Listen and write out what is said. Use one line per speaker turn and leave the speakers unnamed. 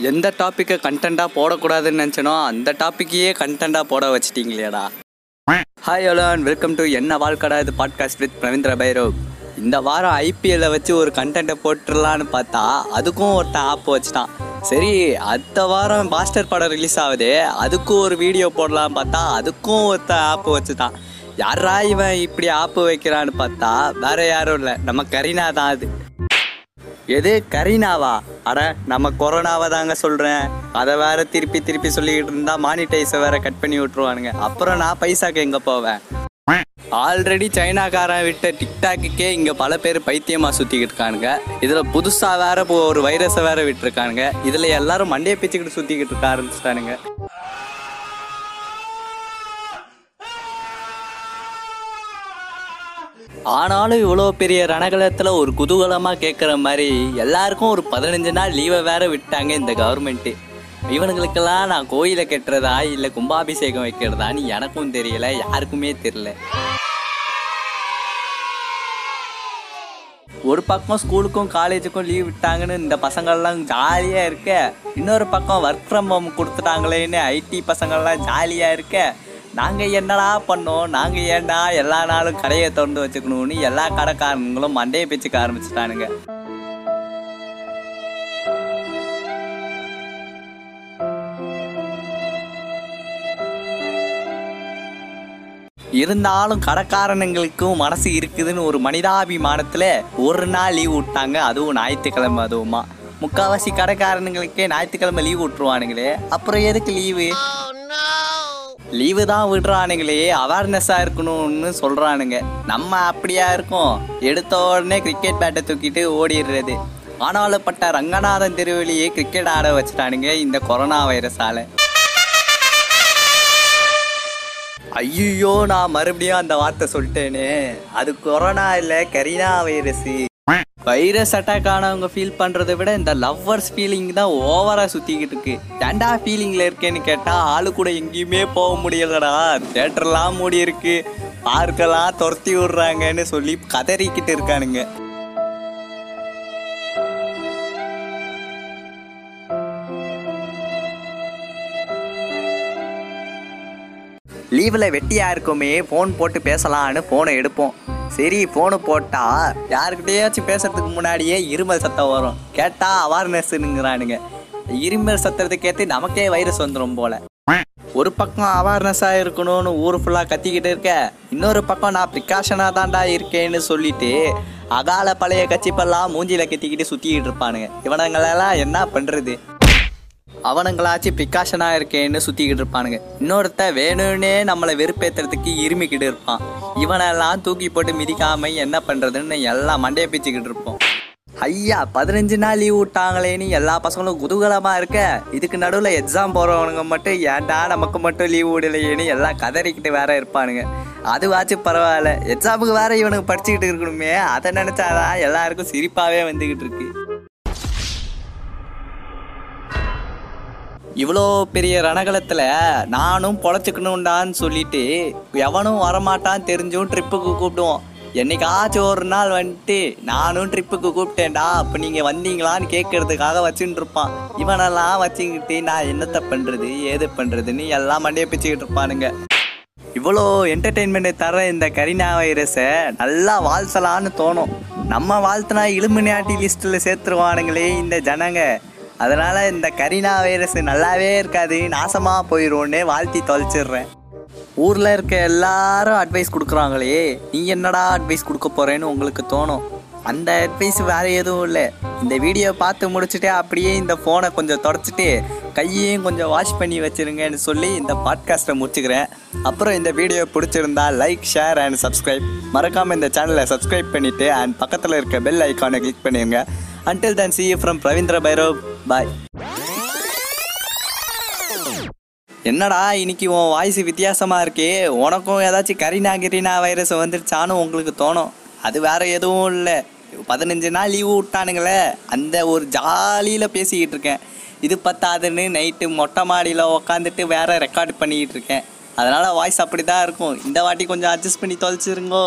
எந்த டாப்பிக்கை கண்டென்ட்டாக போடக்கூடாதுன்னு நினச்சனோ அந்த டாப்பிக்கையே கண்டென்ட்டாக போட வச்சிட்டீங்களேடா. Hi hello and welcome to என்ன வாழ்க்கடா? இது பாட்காஸ்ட் வித் பிரவீந்திர பைரவ். இந்த வாரம் ஐபிஎல்லை வச்சு ஒரு கண்டென்ட்டை போட்டுடலான்னு பார்த்தா அதுக்கும் ஒருத்தன் ஆப் வச்சுட்டான். சரி அடுத்த வாரம் மாஸ்டர் படம் ரிலீஸ் ஆகுது அதுக்கும் ஒரு வீடியோ போடலான்னு பார்த்தா அதுக்கும் ஒருத்தன் ஆப் வச்சுட்டான். யாரா இவன் இப்படி ஆப்பு வைக்கிறான்னு பார்த்தா வேற யாரும் இல்லை. நம்ம கரீனா தான் அது. எது? கரீனாவா? அட நம்ம கொரோனாவை தாங்க சொல்கிறேன் அதை வேற திருப்பி திருப்பி சொல்லிக்கிட்டு இருந்தா மானிட்டைஸை வேற கட் பண்ணி விட்டுருவானுங்க. அப்புறம் நான் பைசாக்கு எங்கே போவேன்? ஆல்ரெடி சைனாக்காரன் விட்ட டிக்டாக்குக்கே இங்கே பல பேர் பைத்தியமாக சுற்றிக்கிட்டு இருக்கானுங்க. இதில் புதுசாக வேற ஒரு வைரஸை வேற விட்டுருக்கானுங்க. இதில் எல்லாரும் மண்டையை பிச்சுக்கிட்டு சுற்றிக்கிட்டு இருக்க ஆரம்பிச்சிட்டானுங்க. ஆனாலும் இவ்வளோ பெரிய ரணகலத்தில் ஒரு குதூகலமாக கேட்குற மாதிரி எல்லாருக்கும் ஒரு பதினஞ்சு நாள் லீவை வேற விட்டாங்க இந்த கவர்மெண்ட்டு இவனுங்களுக்கெல்லாம் நான் கோயிலை கட்டுறதா இல்லை கும்பாபிஷேகம் வைக்கிறதான்னு எனக்கும் தெரியல யாருக்குமே தெரியல. ஒரு பக்கம் ஸ்கூலுக்கும் காலேஜுக்கும் லீவ் விட்டாங்கன்னு இந்த பசங்கள்லாம் ஜாலியாக இருக்க. இன்னொரு பக்கம் ஒர்க் ஃப்ரம் ஹோம் கொடுத்துட்டாங்களேன்னு ஐடி பசங்கள்லாம் ஜாலியாக இருக்க. நாங்கள் என்னடா பண்ணோம்? நாங்கள் ஏன்டா எல்லா நாளும் கடையை திறந்து வச்சுக்கணும்னு எல்லா கடைக்காரங்களும் மண்டையை பிச்சுக்க ஆரம்பிச்சிட்டானுங்க. இருந்தாலும் கடைக்காரனுங்களுக்கும் மனசு இருக்குதுன்னு ஒரு மனிதாபிமானத்தில் ஒரு நாள் லீவ் விட்டாங்க. அதுவும் ஞாயிற்றுக்கிழமை அதுவுமா. முக்கால்வாசி கடைக்காரனுங்களுக்கே ஞாயிற்றுக்கிழமை லீவ் விட்டுருவானுங்களே. அப்புறம் எதுக்கு லீவு? Oh, லீவு தான் விடுறானுங்களே அவேர்னஸாக இருக்கணும்னு சொல்கிறானுங்க நம்ம அப்படியா இருக்கோம்? எடுத்த உடனே கிரிக்கெட் பேட்டை தூக்கிட்டு ஓடிடுறது. ஆனாலும் பட்ட ரங்கநாதன் திருவெளியே கிரிக்கெட் ஆட வச்சுட்டானுங்க இந்த கொரோனா வைரஸால். ஐயோ நான் மறுபடியும் அந்த வார்த்தை சொல்லிட்டேனே. அது கொரோனா இல்லை கரீனா வைரஸு. வைரஸ் அட்டாக் ஆனவங்க ஃபீல் பண்றதை விட இந்த லவ்வர்ஸ் ஃபீலிங் தான் ஓவரா சுத்திக்கிட்டு இருக்கு. ஏன்டா ஃபீலிங்ல இருக்கேன்னு கேட்டா ஆளு கூட எங்கேயுமே போக முடியலடா. தேட்டர்லாம் மூடி இருக்கு. பார்க்கெல்லாம் துரத்தி விடுறாங்கன்னு சொல்லி கதறிக்கிட்டு இருக்கானுங்க. லீவில் வெட்டியா இருக்குமே ஃபோன் போட்டு பேசலான்னு ஃபோனை எடுப்போம். சரி ஃபோனு போட்டா யாருக்கிட்டேயாச்சும் பேசுறதுக்கு முன்னாடியே இருமல் சத்தம் வரும். கேட்டா அவேர்னஸ்ங்கிறானுங்க இருமல் சத்தத்தை நமக்கே வைரஸ் வந்துடும் போல. ஒரு பக்கம் அவேர்னஸாக இருக்கணும்னு ஊர் ஃபுல்லாக கத்திக்கிட்டு இருக்க இன்னொரு பக்கம் நான் ப்ரிகாஷனாக தாண்டா இருக்கேன்னு சொல்லிட்டு அகால பழைய கட்சிப்பெல்லாம் மூஞ்சில கத்திக்கிட்டு சுற்றிக்கிட்டு இருப்பானுங்க. இவனுங்களெல்லாம் என்ன பண்ணுறது அவனுங்களாச்சும் ப்ரிகாஷனாக இருக்கேன்னு சுற்றிக்கிட்டு இருப்பானுங்க. இன்னொருத்த வேணும்னே நம்மளை வெறுப்பேற்றுறதுக்கு இருமிக்கிட்டு இருப்பான். இவனெல்லாம் தூக்கி போட்டு மிதிக்காம என்ன பண்ணுறதுன்னு எல்லாம் மண்டையை பிச்சுக்கிட்டு இருப்போம். ஐயா பதினஞ்சு நாள் லீவ் விட்டாங்களேன்னு எல்லா பசங்களும் குதூகலமாக இருக்க. இதுக்கு நடுவில் எக்ஸாம் போகிறவனுங்க மட்டும் ஏன்டா நமக்கு மட்டும் லீவ் விடலையேன்னு எல்லாம் கதறிக்கிட்டு வேற இருப்பானுங்க. அதுவாச்சும் பரவாயில்ல. எக்ஸாமுக்கு வேற இவனுக்கு படிச்சுக்கிட்டு இருக்கணுமே. அதை நினச்சாதான் எல்லாருக்கும் சிரிப்பாகவே வந்துக்கிட்டு இருக்கு. இவ்வளோ பெரிய ரணகலத்தில் நானும் பொழைச்சிக்கணும்டான்னு சொல்லிட்டு எவனும் வரமாட்டான் தெரிஞ்சும் ட்ரிப்புக்கு கூப்பிடுவோம். என்னைக்காச்சும் ஒரு நாள் வந்துட்டு நானும் ட்ரிப்புக்கு கூப்பிட்டேன்டா அப்போ நீங்கள் வந்தீங்களான்னு கேட்கறதுக்காக வச்சுட்டு இருப்பான். இவனெல்லாம் வச்சுக்கிட்டு நான் என்னத்தை பண்ணுறது ஏது பண்ணுறதுன்னு எல்லாம் மண்டையை பிச்சுக்கிட்டு இருப்பானுங்க. இவ்வளோ என்டர்டெயின்மெண்ட்டை தர இந்த கரீனா வைரஸை நல்லா வாழ்த்தலான்னு தோணும். நம்ம வாழ்த்தினா இலுமினாட்டி லிஸ்ட்டில் சேர்த்துருவானுங்களே இந்த ஜனங்க. அதனால இந்த கரீனா வைரஸ் நல்லாவே இருக்காது நாசமாக போயிடும்னு வாழ்த்தி தொலைச்சிடுறேன். ஊரில் இருக்க எல்லாரும் அட்வைஸ் கொடுக்குறாங்களே நீ என்னடா அட்வைஸ் கொடுக்க போகிறேன்னு உங்களுக்கு தோணும். அந்த அட்வைஸ் வேறு எதுவும் இல்லை. இந்த வீடியோ பார்த்து முடிச்சுட்டு அப்படியே இந்த ஃபோனை கொஞ்சம் தொடச்சிட்டு கையையும் கொஞ்சம் வாஷ் பண்ணி வச்சிருங்கன்னு சொல்லி இந்த பாட்காஸ்ட்டை முடிச்சுக்கிறேன். அப்புறம் இந்த வீடியோ பிடிச்சிருந்தா லைக் ஷேர் அண்ட் சப்ஸ்கிரைப் மறக்காமல் இந்த சேனலை சப்ஸ்கிரைப் பண்ணிவிட்டு அண்ட் பக்கத்தில் இருக்க பெல் ஐக்கானை கிளிக் பண்ணிடுங்க until then see from Ravindra Bhairav bye என்னடா இன்னைக்கு உன் வாய்ஸ் வித்தியாசமா இருக்கே. உனக்கும் ஏதாச்சும் கரீனா கிரீனா வைரஸ் வந்துருச்சான்னு உங்களுக்கு தோணும். அது வேற எதுவும் இல்லை. பதினஞ்சு நாள் லீவு விட்டானுங்களே. அந்த ஒரு ஜாலியில் பேசிக்கிட்டு இருக்கேன். இது பத்தாதுன்னு நைட்டு மொட்டை மாடியில் உக்காந்துட்டு வேற ரெக்கார்ட் பண்ணிக்கிட்டு இருக்கேன். அதனால வாய்ஸ் அப்படி தான் இருக்கும். இந்த வாட்டி கொஞ்சம் அட்ஜஸ்ட் பண்ணி தொலைச்சிருங்கோ.